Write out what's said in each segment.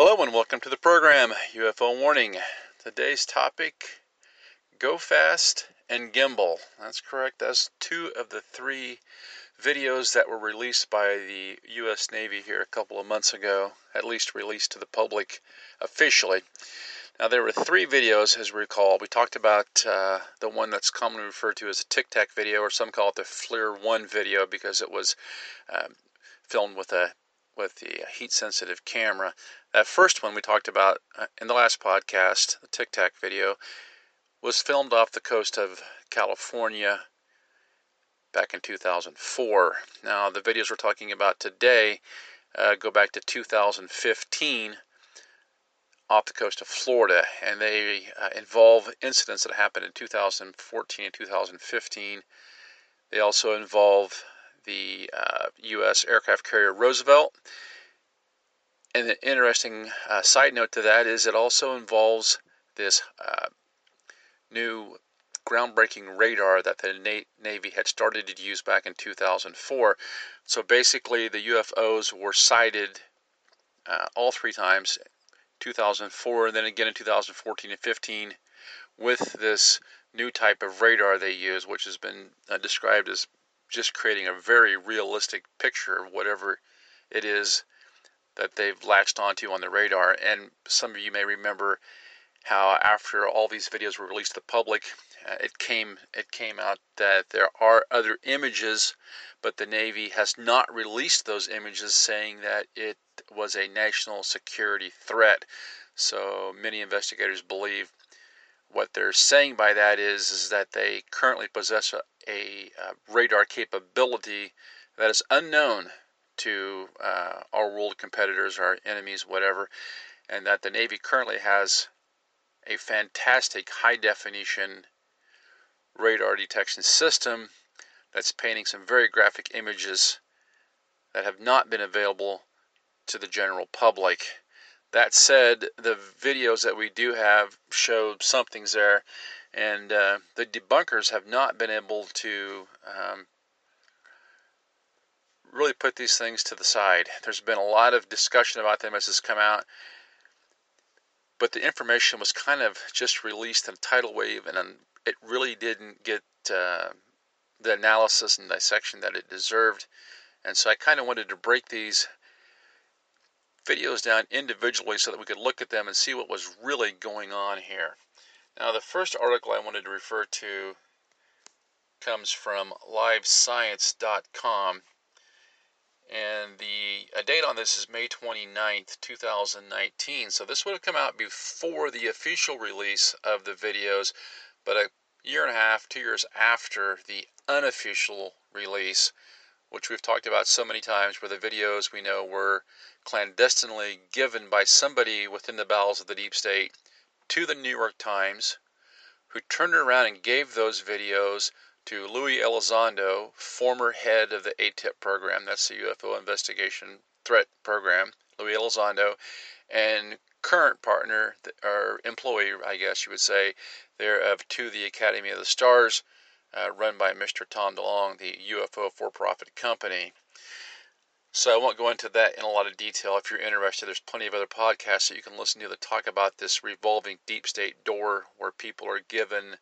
Hello and welcome to the program UFO Warning. Today's topic Go Fast and Gimbal. That's correct. That's two of the three videos that were released by the U.S. Navy here a couple of months ago, at least released to the public officially. Now, there were three videos, as we recall. We talked about uh, the one that's commonly referred to as a Tic Tac video, or some call it the FLIR 1 video because it was um, filmed with a with the heat sensitive camera. That first one we talked about uh, in the last podcast, the Tic Tac video, was filmed off the coast of California back in 2004. Now, the videos we're talking about today uh, go back to 2015 off the coast of Florida, and they uh, involve incidents that happened in 2014 and 2015. They also involve the uh, U.S. aircraft carrier Roosevelt. And an interesting uh, side note to that is it also involves this uh, new groundbreaking radar that the Na- Navy had started to use back in 2004. So basically, the UFOs were sighted uh, all three times 2004 and then again in 2014 and 15 with this new type of radar they use, which has been uh, described as just creating a very realistic picture of whatever it is that they've latched onto on the radar. And some of you may remember how after all these videos were released to the public, uh, it came it came out that there are other images, but the Navy has not released those images, saying that it was a national security threat. So many investigators believe what they're saying by that is is that they currently possess a, a, radar capability that is unknown to uh, our world competitors, our enemies, whatever, and that the Navy currently has a fantastic high definition radar detection system that's painting some very graphic images that have not been available to the general public. That said, the videos that we do have show something's there, and uh, the debunkers have not been able to um, really put these things to the side. There's been a lot of discussion about them as this come out, but the information was kind of just released in a tidal wave, and it really didn't get uh, the analysis and dissection that it deserved. And so I kind of wanted to break these videos down individually so that we could look at them and see what was really going on here. Now, the first article I wanted to refer to comes from livescience.com. And the date on this is May 29th, 2019. So this would have come out before the official release of the videos, but a year and a half, two years after the unofficial release which we've talked about so many times, where the videos we know were clandestinely given by somebody within the bowels of the deep state to the New York Times, who turned around and gave those videos to Luis Elizondo, former head of the AATIP program, that's the UFO Investigation Threat Program, Luis Elizondo, and current partner or employee, I guess you would say, there of to the Academy of the Stars, uh, run by Mr. Tom DeLonge, the UFO for profit company. So I won't go into that in a lot of detail. If you're interested, there's plenty of other podcasts that you can listen to that talk about this revolving deep state door where people are given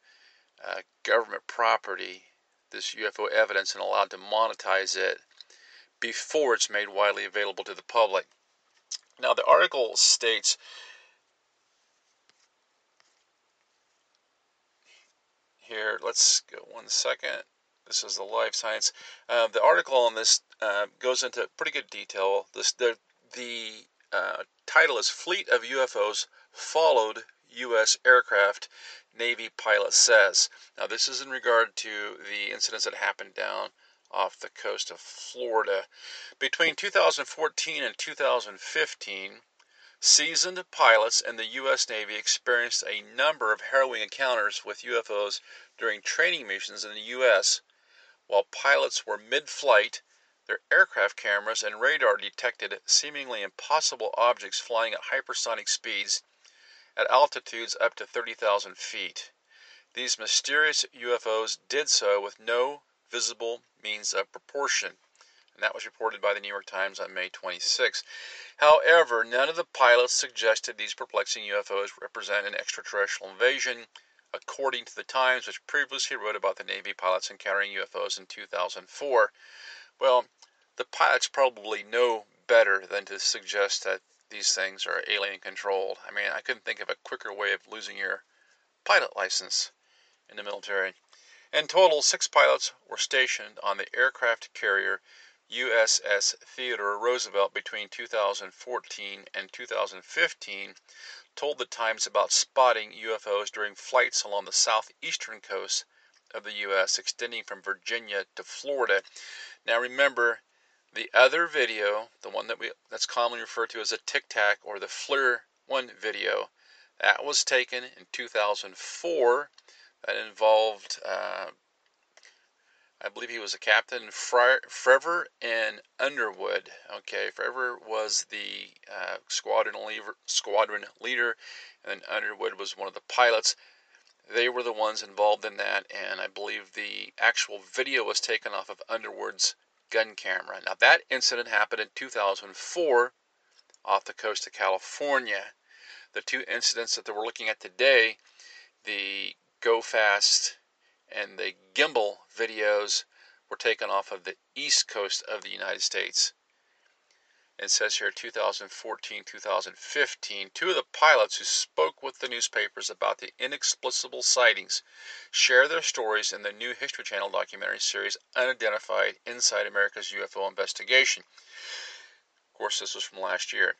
uh, government property, this UFO evidence, and allowed to monetize it before it's made widely available to the public. Now, the article states here. Let's go one second. This is the Live Science. Uh, the article on this uh, goes into pretty good detail. This the the uh, title is "Fleet of UFOs Followed U.S. Aircraft." Navy pilot says. Now, this is in regard to the incidents that happened down off the coast of Florida. Between 2014 and 2015, Seasoned pilots in the U.S. Navy experienced a number of harrowing encounters with UFOs during training missions in the U.S. While pilots were mid flight, their aircraft cameras and radar detected seemingly impossible objects flying at hypersonic speeds at altitudes up to 30,000 feet. These mysterious UFOs did so with no visible means of propulsion. and that was reported by the New York Times on May 26. However, none of the pilots suggested these perplexing UFOs represent an extraterrestrial invasion, according to the Times, which previously wrote about the Navy pilots encountering UFOs in 2004. Well, the pilots probably know better than to suggest that these things are alien controlled. I mean, I couldn't think of a quicker way of losing your pilot license in the military. In total, six pilots were stationed on the aircraft carrier USS Theodore Roosevelt between 2014 and 2015 told the Times about spotting UFOs during flights along the southeastern coast of the U.S., extending from Virginia to Florida. Now, remember, the other video, the one that we that's commonly referred to as a Tic Tac or the FLIR 1 video, that was taken in 2004 that involved, uh, I believe he was a captain, Fravor and Underwood. Okay, Fravor was the uh, squadron leader, squadron leader, and Underwood was one of the pilots. They were the ones involved in that, and I believe the actual video was taken off of Underwood's gun camera. Now, that incident happened in 2004 off the coast of California. The two incidents that we're looking at today, the Go Fast and the Gimbal videos were taken off of the east coast of the United States. It says here 2014 2015. Two of the pilots who spoke with the newspapers about the inexplicable sightings share their stories in the new History Channel documentary series Unidentified Inside America's UFO Investigation. Of course, this was from last year.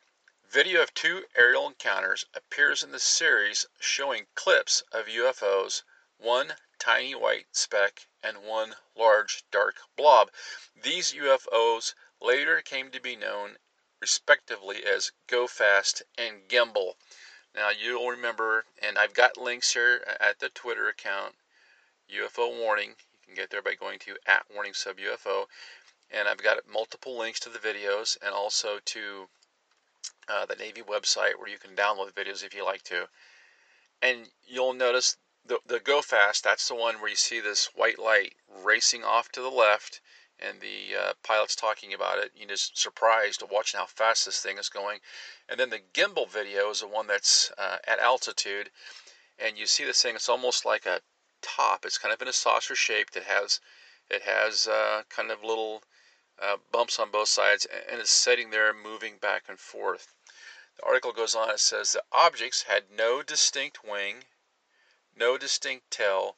Video of two aerial encounters appears in the series showing clips of UFOs, one tiny white speck and one large dark blob. These UFOs later came to be known respectively as Go Fast and Gimbal. Now you'll remember, and I've got links here at the Twitter account, UFO Warning. You can get there by going to at Warning Sub UFO, and I've got multiple links to the videos and also to uh, the Navy website where you can download videos if you like to. And you'll notice the, the Go Fast, that's the one where you see this white light racing off to the left and the uh, pilot's talking about it. You're just surprised watching how fast this thing is going. And then the gimbal video is the one that's uh, at altitude, and you see this thing. It's almost like a top. It's kind of in a saucer shape. It has it has uh, kind of little uh, bumps on both sides, and it's sitting there moving back and forth. The article goes on, it says the objects had no distinct wing, no distinct tail,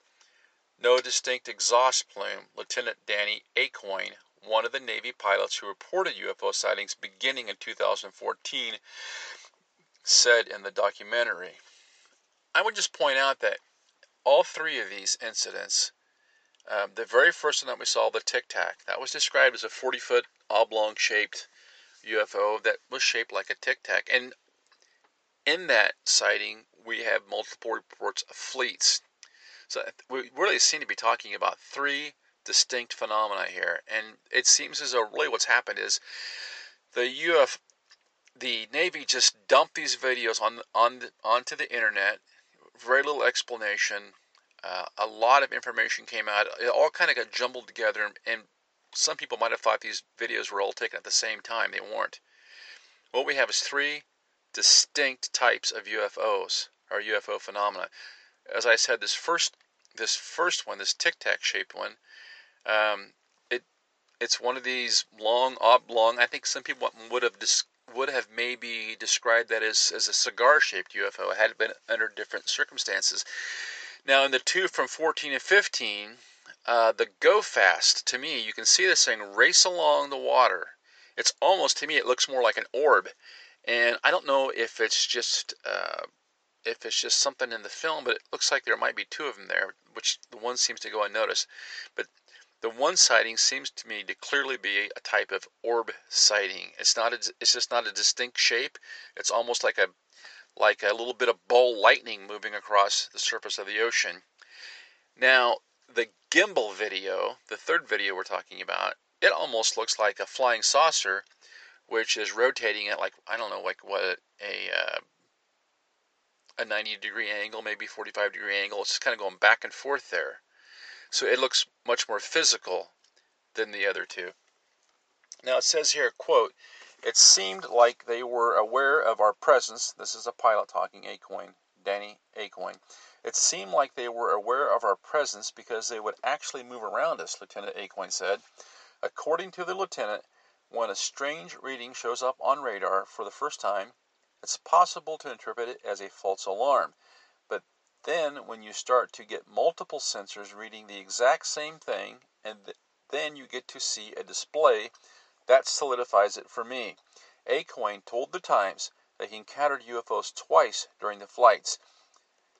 no distinct exhaust plume. Lieutenant Danny Accoin, one of the Navy pilots who reported UFO sightings beginning in 2014, said in the documentary. I would just point out that all three of these incidents, um, the very first one that we saw, the Tic Tac, that was described as a 40 foot oblong shaped UFO that was shaped like a tic tac. And in that sighting, we have multiple reports of fleets. So we really seem to be talking about three distinct phenomena here. And it seems as though really what's happened is the UF, the Navy just dumped these videos on on onto the internet. Very little explanation. Uh, a lot of information came out. It all kind of got jumbled together, and, and some people might have thought these videos were all taken at the same time. They weren't. What we have is three distinct types of UFOs or UFO phenomena. As I said, this first this first one, this tic tac shaped one, um, it it's one of these long oblong. I think some people would have dis- would have maybe described that as as a cigar shaped UFO. had It been under different circumstances. Now, in the two from 14 and 15, uh, the Go Fast, to me, you can see this thing race along the water. It's almost, to me, it looks more like an orb. And I don't know if it's just uh, if it's just something in the film, but it looks like there might be two of them there, which the one seems to go unnoticed. But the one sighting seems to me to clearly be a type of orb sighting. It's not. A, it's just not a distinct shape. It's almost like a like a little bit of ball lightning moving across the surface of the ocean. Now, the gimbal video, the third video we're talking about, it almost looks like a flying saucer, which is rotating at like I don't know, like what a uh, a 90 degree angle, maybe 45 degree angle. It's just kind of going back and forth there. So it looks much more physical than the other two. Now it says here, quote, it seemed like they were aware of our presence. This is a pilot talking, Accoin, Danny Accoin. It seemed like they were aware of our presence because they would actually move around us, Lieutenant Accoin said. According to the lieutenant, when a strange reading shows up on radar for the first time, it's possible to interpret it as a false alarm. But then when you start to get multiple sensors reading the exact same thing and th- then you get to see a display that solidifies it for me. Accoin told the Times that he encountered UFOs twice during the flights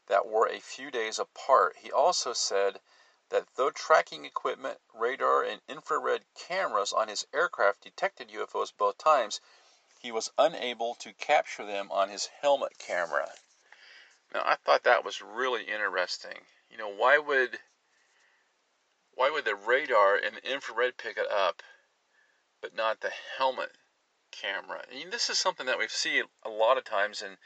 that were a few days apart. He also said that though tracking equipment, radar, and infrared cameras on his aircraft detected UFOs both times, he was unable to capture them on his helmet camera. Now, I thought that was really interesting. You know, why would why would the radar and the infrared pick it up, but not the helmet camera? I mean, this is something that we see a lot of times in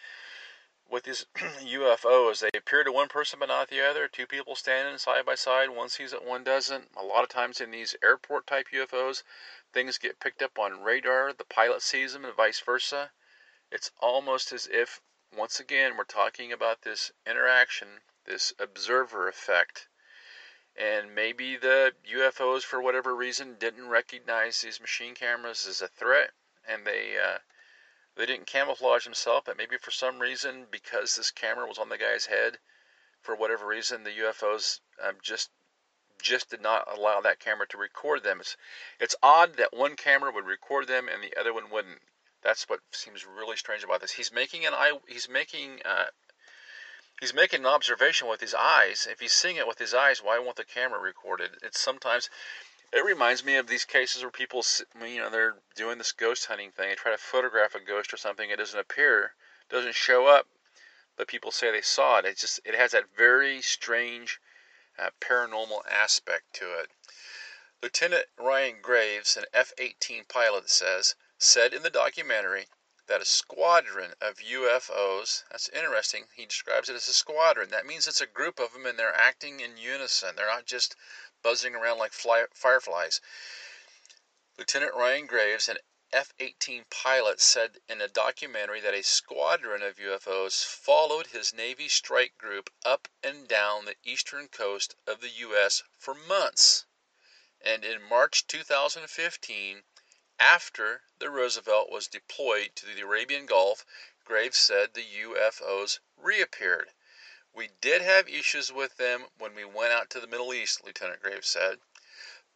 with these UFOs. They appear to one person but not the other. Two people standing side by side. One sees it, one doesn't. A lot of times in these airport type UFOs, things get picked up on radar. The pilot sees them and vice versa. It's almost as if, once again, we're talking about this interaction, this observer effect and maybe the UFOs, for whatever reason, didn't recognize these machine cameras as a threat, and they uh, they didn't camouflage themselves. But maybe for some reason, because this camera was on the guy's head, for whatever reason, the UFOs um, just just did not allow that camera to record them. It's it's odd that one camera would record them and the other one wouldn't. That's what seems really strange about this. He's making an eye. He's making uh, he's making an observation with his eyes. If he's seeing it with his eyes, why won't the camera record it? It's sometimes it reminds me of these cases where people, you know, they're doing this ghost hunting thing. They try to photograph a ghost or something. It doesn't appear, doesn't show up, but people say they saw it. It just it has that very strange uh, paranormal aspect to it. Lieutenant Ryan Graves, an F-18 pilot, says said in the documentary that a squadron of UFOs, that's interesting, he describes it as a squadron. That means it's a group of them and they're acting in unison. They're not just buzzing around like fly, fireflies. Lieutenant Ryan Graves, an F 18 pilot, said in a documentary that a squadron of UFOs followed his Navy strike group up and down the eastern coast of the U.S. for months. And in March 2015, after the Roosevelt was deployed to the Arabian Gulf, Graves said the UFOs reappeared. We did have issues with them when we went out to the Middle East, Lieutenant Graves said.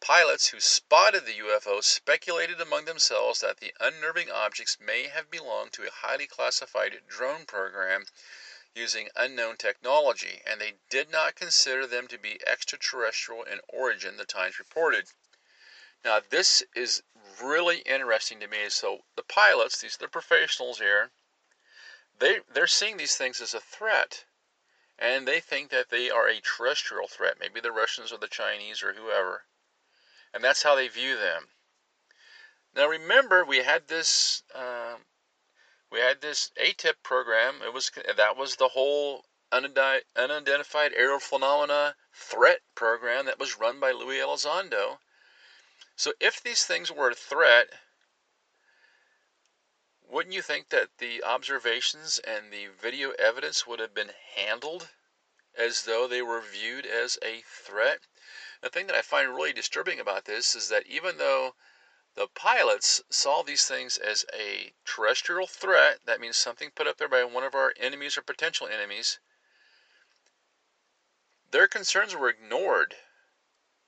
Pilots who spotted the UFOs speculated among themselves that the unnerving objects may have belonged to a highly classified drone program using unknown technology, and they did not consider them to be extraterrestrial in origin, the Times reported. Now, this is really interesting to me. So, the pilots, these are the professionals here, they, they're seeing these things as a threat. And they think that they are a terrestrial threat, maybe the Russians or the Chinese or whoever. And that's how they view them. Now, remember, we had this. Uh, we had this ATIP program. It was that was the whole unidentified aerial phenomena threat program that was run by Luis Elizondo so if these things were a threat, wouldn't you think that the observations and the video evidence would have been handled as though they were viewed as a threat? The thing that I find really disturbing about this is that even though the pilots saw these things as a terrestrial threat, that means something put up there by one of our enemies or potential enemies, their concerns were ignored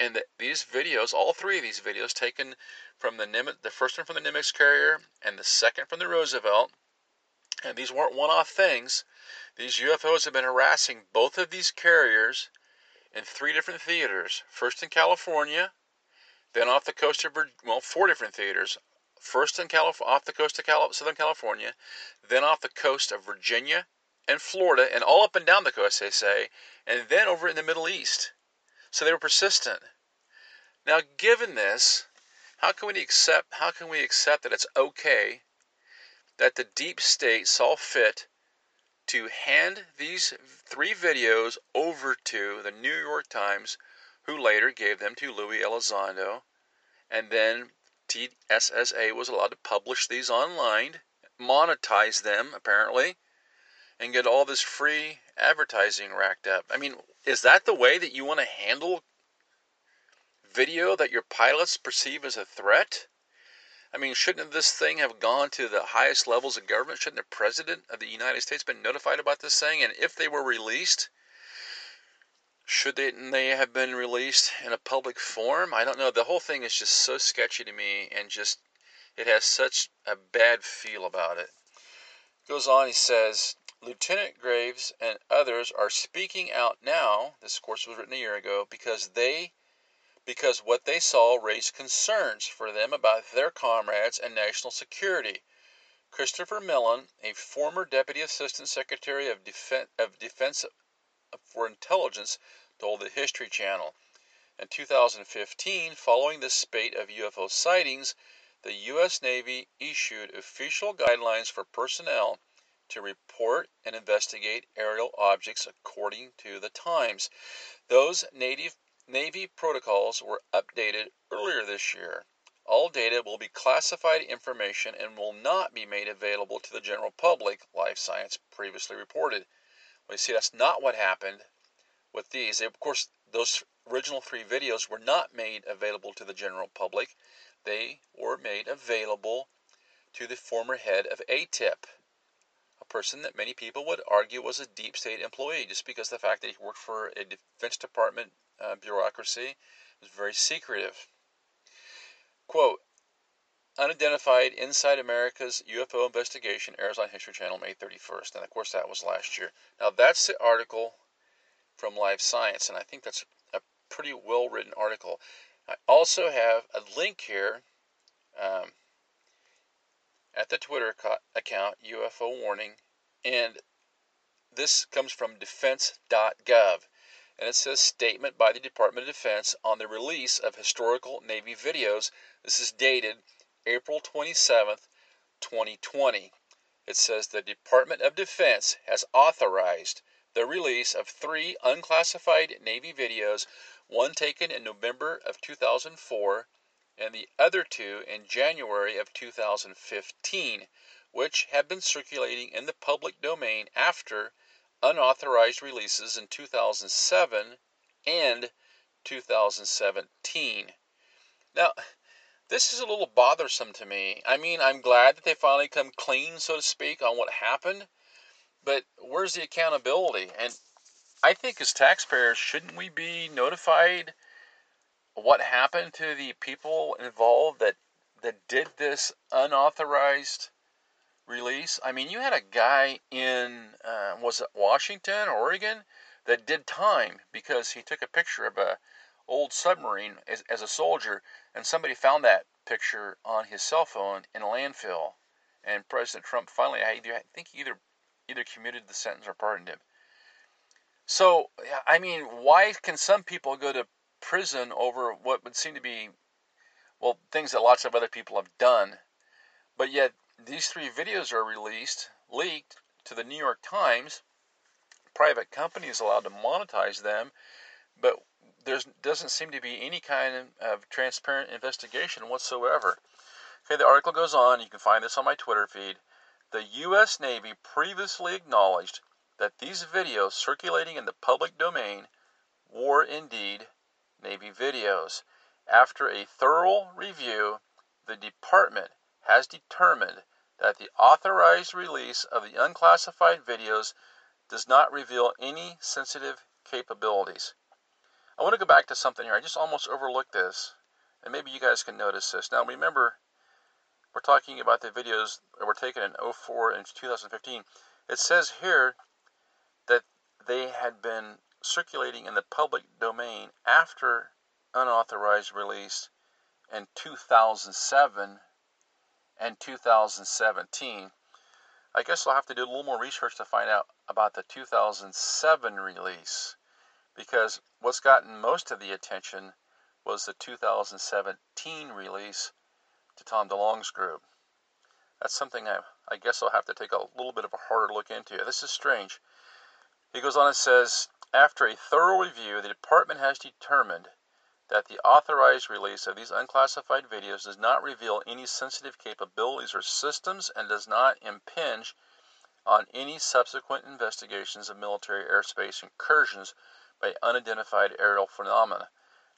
and the, these videos, all three of these videos, taken from the Nimitz, the first one from the Nimitz carrier and the second from the Roosevelt, and these weren't one-off things. These UFOs have been harassing both of these carriers in three different theaters. First in California, then off the coast of well, four different theaters. First in Calif- off the coast of Cal- Southern California, then off the coast of Virginia and Florida, and all up and down the coast, they say, and then over in the Middle East. So they were persistent. Now, given this, how can we accept how can we accept that it's okay that the deep state saw fit to hand these three videos over to the New York Times, who later gave them to Luis Elizondo, and then FTSSA was allowed to publish these online, monetize them apparently, and get all this free advertising racked up. I mean, is that the way that you want to handle video that your pilots perceive as a threat? I mean, shouldn't this thing have gone to the highest levels of government? Shouldn't the President of the United States been notified about this thing? And if they were released, should they, they have been released in a public forum? I don't know. The whole thing is just so sketchy to me and just, it has such a bad feel about it. Goes on, he says, Lieutenant Graves and others are speaking out now, this course was written a year ago, because they because what they saw raised concerns for them about their comrades and national security. Christopher Mellon, a former Deputy Assistant Secretary of Defense, of Defense for Intelligence, told the History Channel. In 2015, following the spate of UFO sightings, the U.S. Navy issued official guidelines for personnel to report and investigate aerial objects according to the times. Those native Navy protocols were updated earlier this year. All data will be classified information and will not be made available to the general public, Live Science previously reported. Well, you see, that's not what happened with these. Of course, those original three videos were not made available to the general public. They were made available to the former head of AATIP, a person that many people would argue was a deep state employee just because the fact that he worked for a Defense Department uh, bureaucracy was very secretive. Quote, Unidentified Inside America's UFO Investigation airs on History Channel May 31st. And of course, that was last year. Now, that's the article from Live Science, and I think that's a pretty well written article. I also have a link here um, the Twitter account, UFO Warning, and this comes from defense.gov and it says statement by the Department of Defense on the release of historical Navy videos. This is dated April 27th, 2020. It says the Department of Defense has authorized the release of three unclassified Navy videos, one taken in November of 2004 and the other two in January of 2015, which have been circulating in the public domain after unauthorized releases in 2007 and 2017. Now, this is a little bothersome to me. I mean, I'm glad that they finally come clean, so to speak, on what happened, but where's the accountability? And I think as taxpayers, shouldn't we be notified what happened to the people involved that that did this unauthorized release. I mean, you had a guy in, uh, was it Washington, Oregon, that did time because he took a picture of a old submarine as, as a soldier, and somebody found that picture on his cell phone in a landfill. And President Trump finally, I, I think, either either commuted the sentence or pardoned him. So, I mean, why can some people go to prison over what would seem to be, well, things that lots of other people have done, but yet these three videos are released, leaked to the New York Times. Private companies allowed to monetize them, but there doesn't seem to be any kind of transparent investigation whatsoever. Okay, the article goes on. You can find this on my Twitter feed. The U.S. Navy previously acknowledged that these videos circulating in the public domain were indeed Navy videos. After a thorough review, the department has determined that the authorized release of the unclassified videos does not reveal any sensitive capabilities. I want to go back to something here. I just almost overlooked this, and maybe you guys can notice this. Now, remember, we're talking about the videos that were taken in 04 and 2015. It says here that they had been circulating in the public domain after unauthorized release in 2007 and 2017. I guess I'll have to do a little more research to find out about the 2007 release because what's gotten most of the attention was the 2017 release to Tom DeLonge's group. That's something I, I guess I'll have to take a little bit of a harder look into. This is strange. He goes on and says, after a thorough review, the department has determined that the authorized release of these unclassified videos does not reveal any sensitive capabilities or systems and does not impinge on any subsequent investigations of military airspace incursions by unidentified aerial phenomena.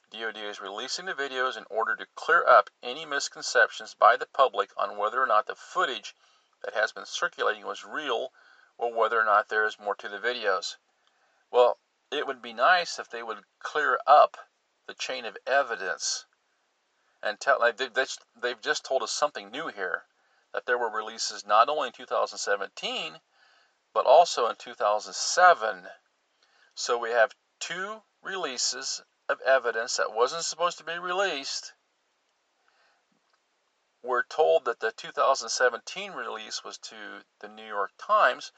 DoD is releasing the videos in order to clear up any misconceptions by the public on whether or not the footage that has been circulating was real or whether or not there is more to the videos. Well, it would be nice if they would clear up the chain of evidence and tell like they've, just told us something new here that there were releases not only in 2017 but also in 2007 so we have two releases of evidence that wasn't supposed to be released. We're told that the 2017 release was to the New York Times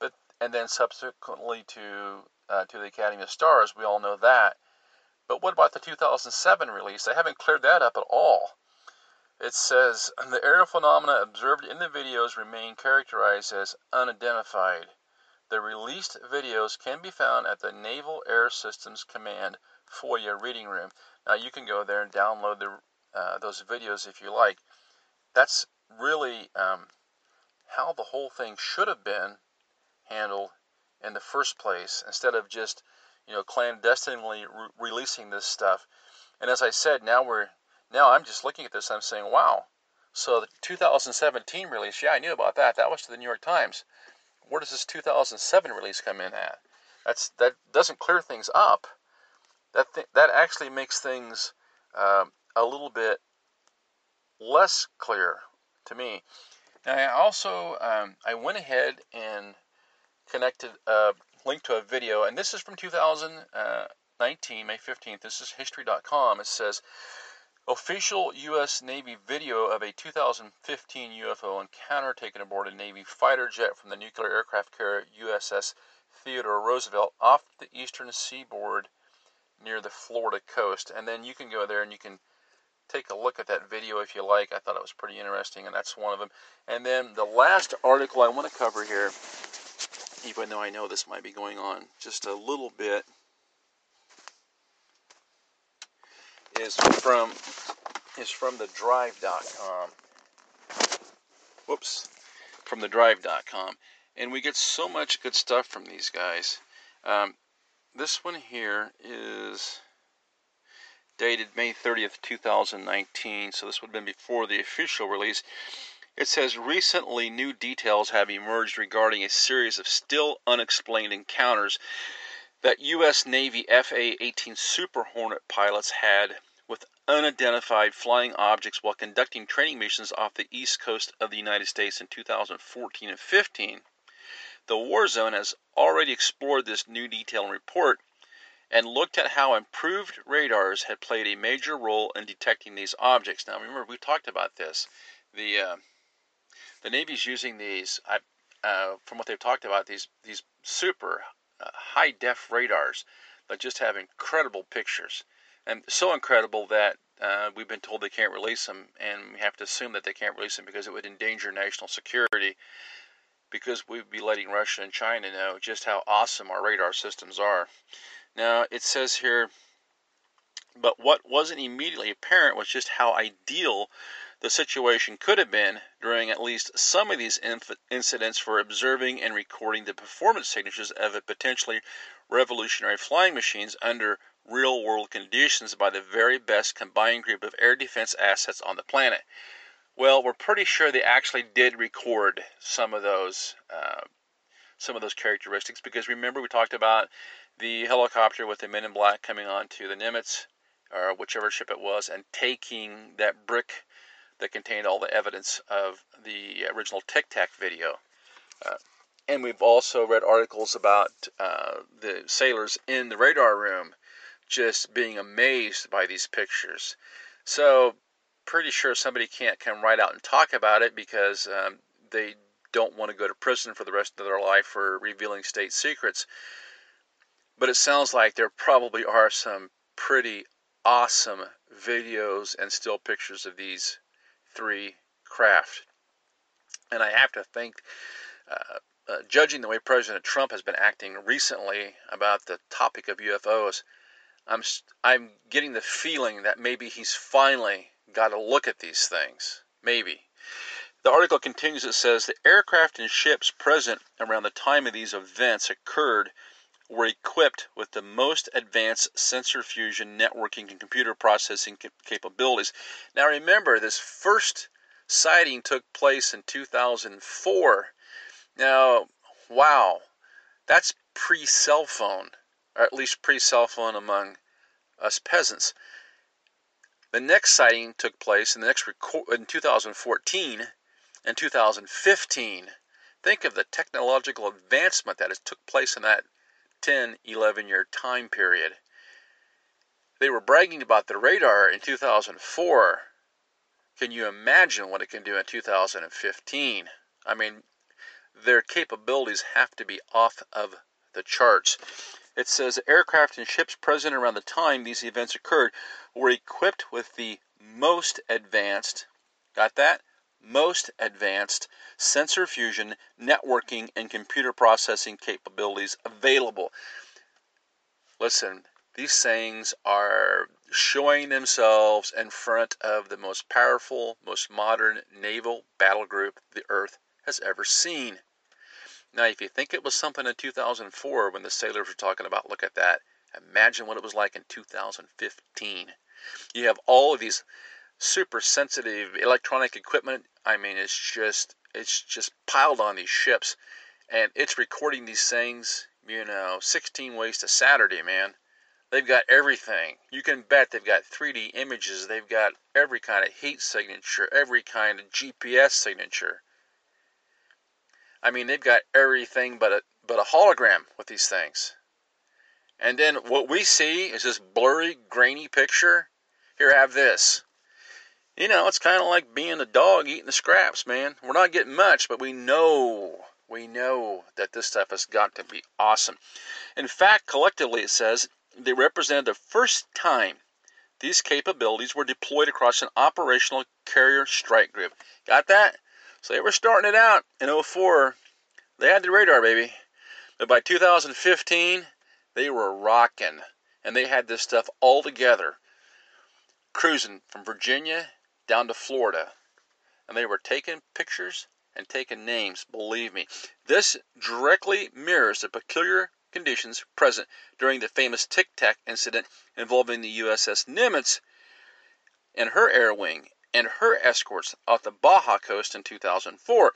but and then subsequently to uh, to the Academy of Stars we all know that but what about the 2007 release? They haven't cleared that up at all. It says the aerial phenomena observed in the videos remain characterized as unidentified. The released videos can be found at the Naval Air Systems Command FOIA reading room. Now you can go there and download the, uh, those videos if you like. That's really um, how the whole thing should have been handled in the first place instead of just you know, clandestinely re- releasing this stuff. And as I said, now we're now I'm just looking at this. I'm saying, wow. So the 2017 release, yeah, I knew about that. That was to the New York Times. Where does this 2007 release come in at? That's that doesn't clear things up. That th- that actually makes things um, a little bit less clear to me. Now, I also um, I went ahead and connected uh, link to a video, and this is from 2019, May 15th. This is history.com. It says, Official U.S. Navy video of a 2015 UFO encounter taken aboard a Navy fighter jet from the nuclear aircraft carrier USS Theodore Roosevelt off the eastern seaboard near the Florida coast. And then you can go there and you can take a look at that video if you like. I thought it was pretty interesting, and that's one of them. And then the last article I want to cover here even though I know this might be going on just a little bit, is from is from the drive.com. Whoops, from the drive.com, and we get so much good stuff from these guys. Um, this one here is dated May 30th, 2019, so this would have been before the official release. It says recently new details have emerged regarding a series of still unexplained encounters that U.S. Navy FA 18 Super Hornet pilots had with unidentified flying objects while conducting training missions off the east coast of the United States in 2014 and 15. The War Zone has already explored this new detail and report and looked at how improved radars had played a major role in detecting these objects. Now, remember, we talked about this. The uh, the Navy's using these, uh, from what they've talked about, these these super uh, high def radars that just have incredible pictures, and so incredible that uh, we've been told they can't release them, and we have to assume that they can't release them because it would endanger national security. Because we'd be letting Russia and China know just how awesome our radar systems are. Now it says here, but what wasn't immediately apparent was just how ideal the situation could have been during at least some of these inf- incidents for observing and recording the performance signatures of a potentially revolutionary flying machines under real world conditions by the very best combined group of air defense assets on the planet. Well, we're pretty sure they actually did record some of those uh, some of those characteristics because remember we talked about the helicopter with the men in black coming onto the Nimitz or whichever ship it was and taking that brick that contained all the evidence of the original Tic Tac video. Uh, and we've also read articles about uh, the sailors in the radar room just being amazed by these pictures. So, pretty sure somebody can't come right out and talk about it because um, they don't want to go to prison for the rest of their life for revealing state secrets. But it sounds like there probably are some pretty awesome videos and still pictures of these three craft. And I have to think, uh, uh, judging the way President Trump has been acting recently about the topic of UFOs, I'm I'm getting the feeling that maybe he's finally got a look at these things. Maybe. The article continues. It says the aircraft and ships present around the time of these events occurred were equipped with the most advanced sensor fusion networking and computer processing capabilities. Now remember, this first sighting took place in 2004. Now, wow, that's pre cell phone, or at least pre cell phone among us peasants. The next sighting took place in the next record in 2014 and 2015. Think of the technological advancement that has took place in that 10, 11 year time period. They were bragging about the radar in 2004. Can you imagine what it can do in 2015? I mean, their capabilities have to be off of the charts. It says aircraft and ships present around the time these events occurred were equipped with the most advanced, got that? Most advanced sensor fusion, networking, and computer processing capabilities available. Listen, these things are showing themselves in front of the most powerful, most modern naval battle group the Earth has ever seen. Now, if you think it was something in 2004 when the sailors were talking about, look at that, imagine what it was like in 2015. You have all of these super sensitive electronic equipment. I mean, it's just it's just piled on these ships, and it's recording these things. You know, 16 ways to Saturday, man. They've got everything. You can bet they've got 3D images. They've got every kind of heat signature, every kind of GPS signature. I mean, they've got everything but a but a hologram with these things. And then what we see is this blurry, grainy picture. Here, have this you know, it's kind of like being a dog eating the scraps, man. We're not getting much, but we know, we know that this stuff has got to be awesome. In fact, collectively, it says they represented the first time these capabilities were deployed across an operational carrier strike group. Got that? So they were starting it out in 04. They had the radar, baby. But by 2015, they were rocking. And they had this stuff all together. Cruising from Virginia down to Florida. And they were taking pictures and taking names, believe me. This directly mirrors the peculiar conditions present during the famous Tic Tac incident involving the USS Nimitz and her air wing and her escorts off the Baja coast in 2004.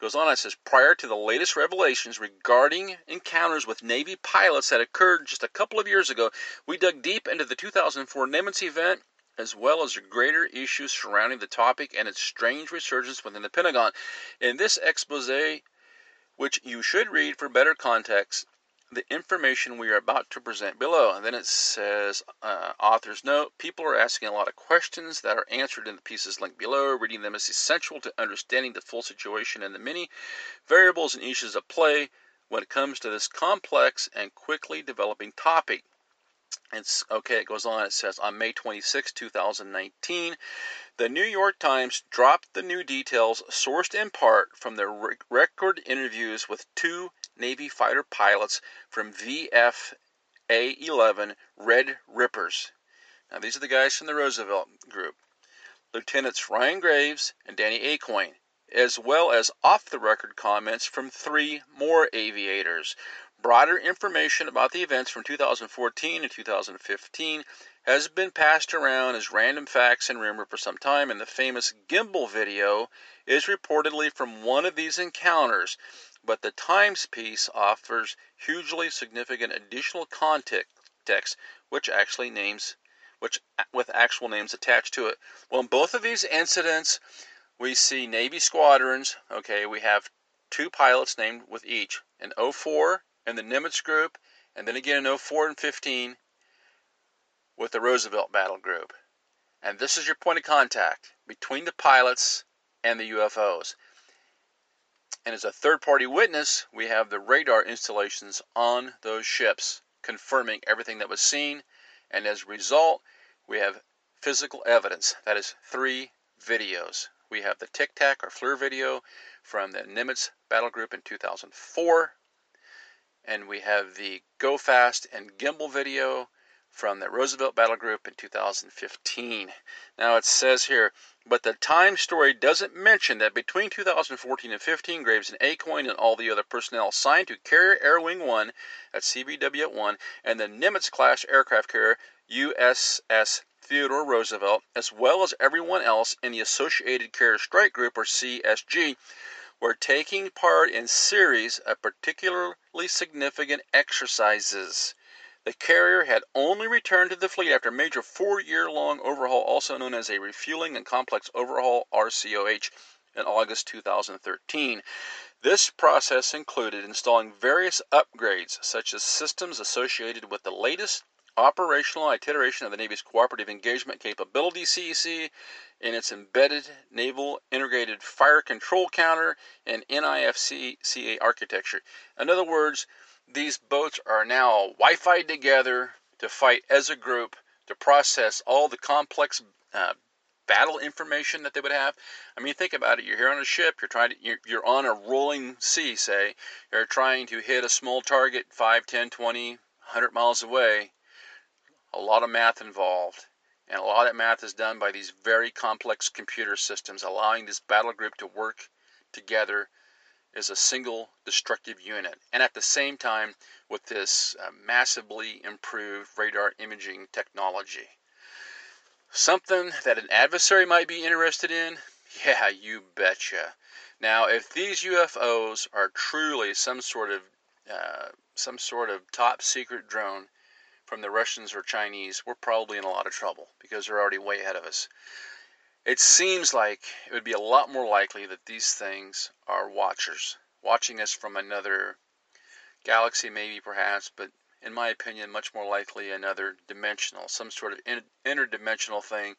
Goes on and says, prior to the latest revelations regarding encounters with Navy pilots that occurred just a couple of years ago, we dug deep into the 2004 Nimitz event as well as the greater issues surrounding the topic and its strange resurgence within the Pentagon. In this expose, which you should read for better context, the information we are about to present below. And then it says, uh, author's note, people are asking a lot of questions that are answered in the pieces linked below. Reading them is essential to understanding the full situation and the many variables and issues at play when it comes to this complex and quickly developing topic. It's okay, it goes on. It says on May 26, 2019, the New York Times dropped the new details sourced in part from the record interviews with two Navy fighter pilots from VF A 11 Red Rippers. Now, these are the guys from the Roosevelt Group Lieutenants Ryan Graves and Danny Accoin, as well as off the record comments from three more aviators Broader information about the events from 2014 and 2015 has been passed around as random facts and rumor for some time, and the famous gimbal video is reportedly from one of these encounters. But the Times piece offers hugely significant additional context, which actually names, which with actual names attached to it. Well, in both of these incidents, we see Navy squadrons. Okay, we have two pilots named with each. In 04 and the Nimitz group, and then again in 04 and 15 with the Roosevelt battle group. And this is your point of contact between the pilots and the UFOs. And as a third party witness, we have the radar installations on those ships confirming everything that was seen. And as a result, we have physical evidence. That is three videos. We have the Tic Tac or FLIR video from the Nimitz battle group in 2004 and we have the Go Fast and Gimbal video from the Roosevelt Battle Group in 2015. Now it says here, but the time story doesn't mention that between 2014 and 15, Graves and Accoin and all the other personnel assigned to Carrier Air Wing 1 at CVW at 1 and the Nimitz class aircraft carrier USS Theodore Roosevelt, as well as everyone else in the Associated Carrier Strike Group or CSG, were taking part in series of particularly significant exercises. The carrier had only returned to the fleet after a major four year long overhaul, also known as a refueling and complex overhaul RCOH, in August 2013. This process included installing various upgrades, such as systems associated with the latest operational iteration of the Navy's Cooperative Engagement Capability CEC in its embedded Naval Integrated Fire Control Counter Air NIFC CA architecture. In other words, these boats are now Wi Fi together to fight as a group to process all the complex uh, battle information that they would have. I mean, think about it. You're here on a ship. You're trying to. You're, you're on a rolling sea. Say you're trying to hit a small target 5, 10, 20, 100 miles away. A lot of math involved, and a lot of math is done by these very complex computer systems, allowing this battle group to work together as a single destructive unit, and at the same time with this uh, massively improved radar imaging technology. Something that an adversary might be interested in? Yeah, you betcha. Now, if these UFOs are truly some sort of uh, some sort of top secret drone from the Russians or Chinese, we're probably in a lot of trouble because they're already way ahead of us. It seems like it would be a lot more likely that these things are watchers, watching us from another galaxy, maybe perhaps, but in my opinion, much more likely another dimensional, some sort of interdimensional thing,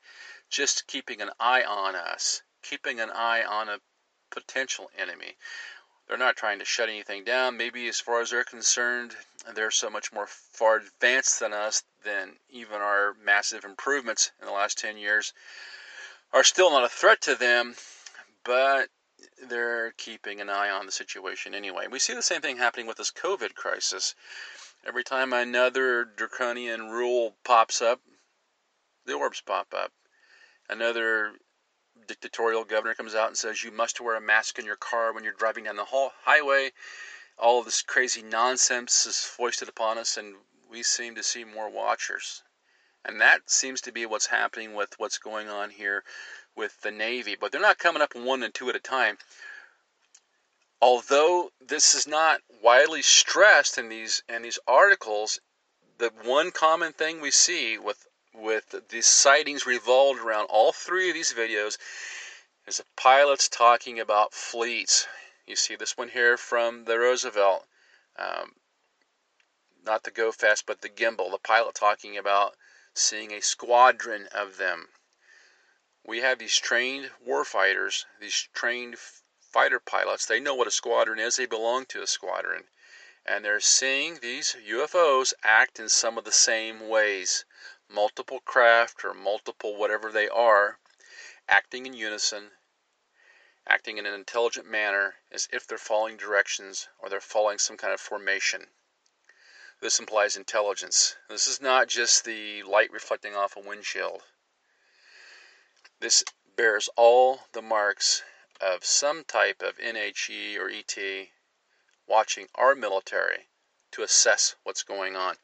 just keeping an eye on us, keeping an eye on a potential enemy. They're not trying to shut anything down. Maybe, as far as they're concerned, they're so much more far advanced than us, than even our massive improvements in the last 10 years are still not a threat to them, but they're keeping an eye on the situation anyway. We see the same thing happening with this COVID crisis. Every time another draconian rule pops up, the orbs pop up. Another dictatorial governor comes out and says you must wear a mask in your car when you're driving down the highway. All of this crazy nonsense is foisted upon us, and we seem to see more watchers. And that seems to be what's happening with what's going on here with the Navy. But they're not coming up one and two at a time. Although this is not widely stressed in these in these articles, the one common thing we see with with these sightings revolved around all three of these videos is the pilots talking about fleets. You see this one here from the Roosevelt, um, not the Go Fast, but the gimbal. The pilot talking about seeing a squadron of them. We have these trained warfighters, these trained fighter pilots. They know what a squadron is, they belong to a squadron. And they're seeing these UFOs act in some of the same ways. Multiple craft or multiple whatever they are, acting in unison, acting in an intelligent manner as if they're following directions or they're following some kind of formation. This implies intelligence. This is not just the light reflecting off a windshield. This bears all the marks of some type of NHE or ET watching our military to assess what's going on.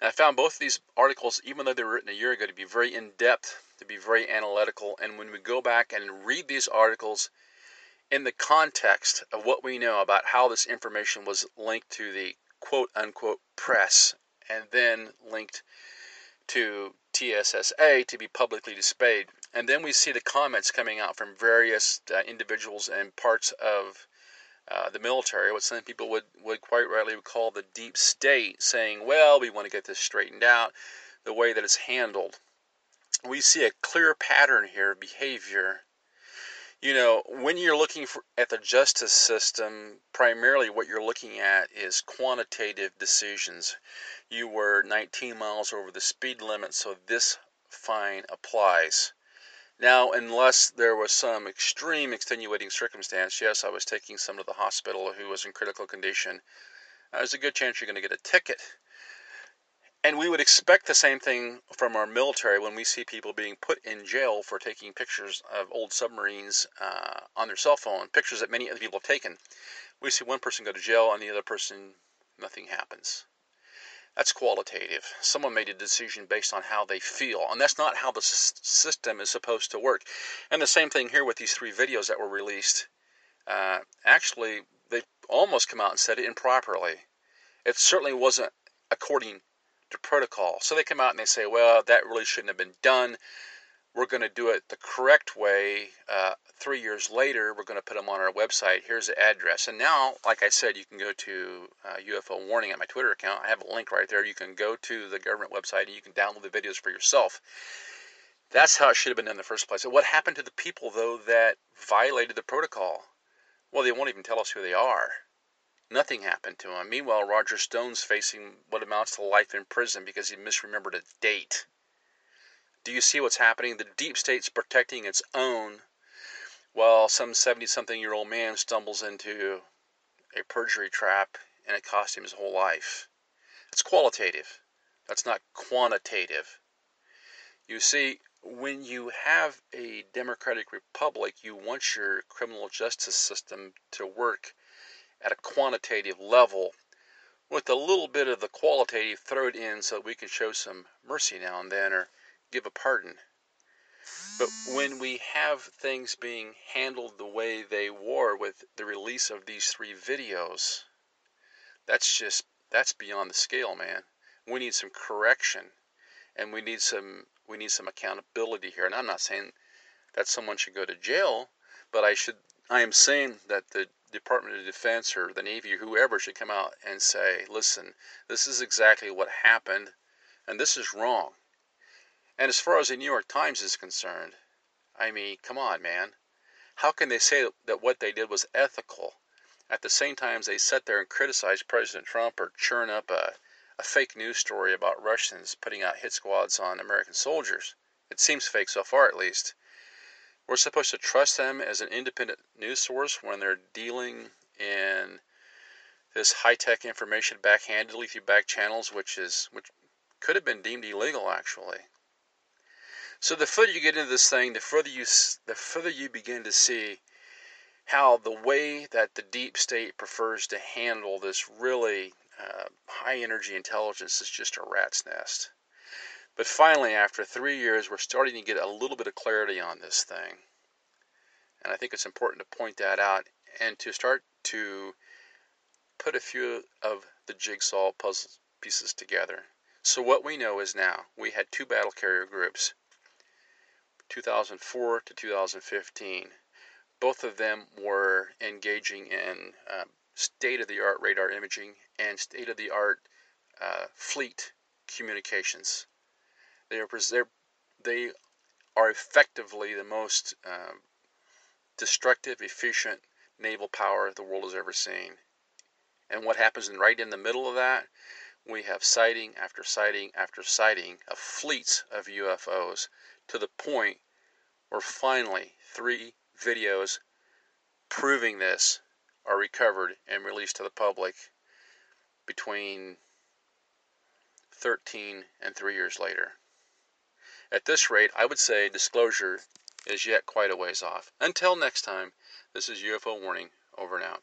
I found both of these articles, even though they were written a year ago, to be very in depth, to be very analytical. And when we go back and read these articles in the context of what we know about how this information was linked to the quote unquote press and then linked to TTSA to be publicly displayed. And then we see the comments coming out from various uh, individuals and parts of uh, the military, what some people would, would quite rightly call the deep state, saying, well, we want to get this straightened out, the way that it's handled. We see a clear pattern here of behavior you know, when you're looking for, at the justice system, primarily what you're looking at is quantitative decisions. You were 19 miles over the speed limit, so this fine applies. Now, unless there was some extreme extenuating circumstance, yes, I was taking someone to the hospital who was in critical condition, there's a good chance you're going to get a ticket. And we would expect the same thing from our military when we see people being put in jail for taking pictures of old submarines uh, on their cell phone, pictures that many other people have taken. We see one person go to jail and the other person, nothing happens. That's qualitative. Someone made a decision based on how they feel, and that's not how the system is supposed to work. And the same thing here with these three videos that were released. Uh, actually, they almost come out and said it improperly. It certainly wasn't according to protocol. So they come out and they say, well, that really shouldn't have been done. We're going to do it the correct way. Uh, three years later, we're going to put them on our website. Here's the address. And now, like I said, you can go to uh, UFO Warning at my Twitter account. I have a link right there. You can go to the government website and you can download the videos for yourself. That's how it should have been done in the first place. what happened to the people, though, that violated the protocol? Well, they won't even tell us who they are. Nothing happened to him. Meanwhile, Roger Stone's facing what amounts to life in prison because he misremembered a date. Do you see what's happening? The deep state's protecting its own while some 70 something year old man stumbles into a perjury trap and it costs him his whole life. It's qualitative, that's not quantitative. You see, when you have a democratic republic, you want your criminal justice system to work at a quantitative level with a little bit of the qualitative thrown in so we can show some mercy now and then or give a pardon. But when we have things being handled the way they were with the release of these three videos, that's just that's beyond the scale, man. We need some correction and we need some we need some accountability here. And I'm not saying that someone should go to jail, but I should I am saying that the Department of Defense or the Navy or whoever should come out and say, listen, this is exactly what happened, and this is wrong. And as far as the New York Times is concerned, I mean, come on, man. How can they say that what they did was ethical? At the same time, as they sit there and criticize President Trump or churn up a, a fake news story about Russians putting out hit squads on American soldiers. It seems fake so far, at least. We're supposed to trust them as an independent news source when they're dealing in this high-tech information backhandedly through back channels, which is which could have been deemed illegal actually. So the further you get into this thing, the further you the further you begin to see how the way that the deep state prefers to handle this really uh, high energy intelligence is just a rat's nest. But finally, after three years, we're starting to get a little bit of clarity on this thing. And I think it's important to point that out and to start to put a few of the jigsaw puzzle pieces together. So, what we know is now we had two battle carrier groups 2004 to 2015. Both of them were engaging in uh, state of the art radar imaging and state of the art uh, fleet communications. They are they are effectively the most um, destructive, efficient naval power the world has ever seen. And what happens right in the middle of that? We have sighting after sighting after sighting of fleets of UFOs to the point where finally three videos proving this are recovered and released to the public between 13 and 3 years later. At this rate, I would say disclosure is yet quite a ways off. Until next time, this is UFO Warning, over and out.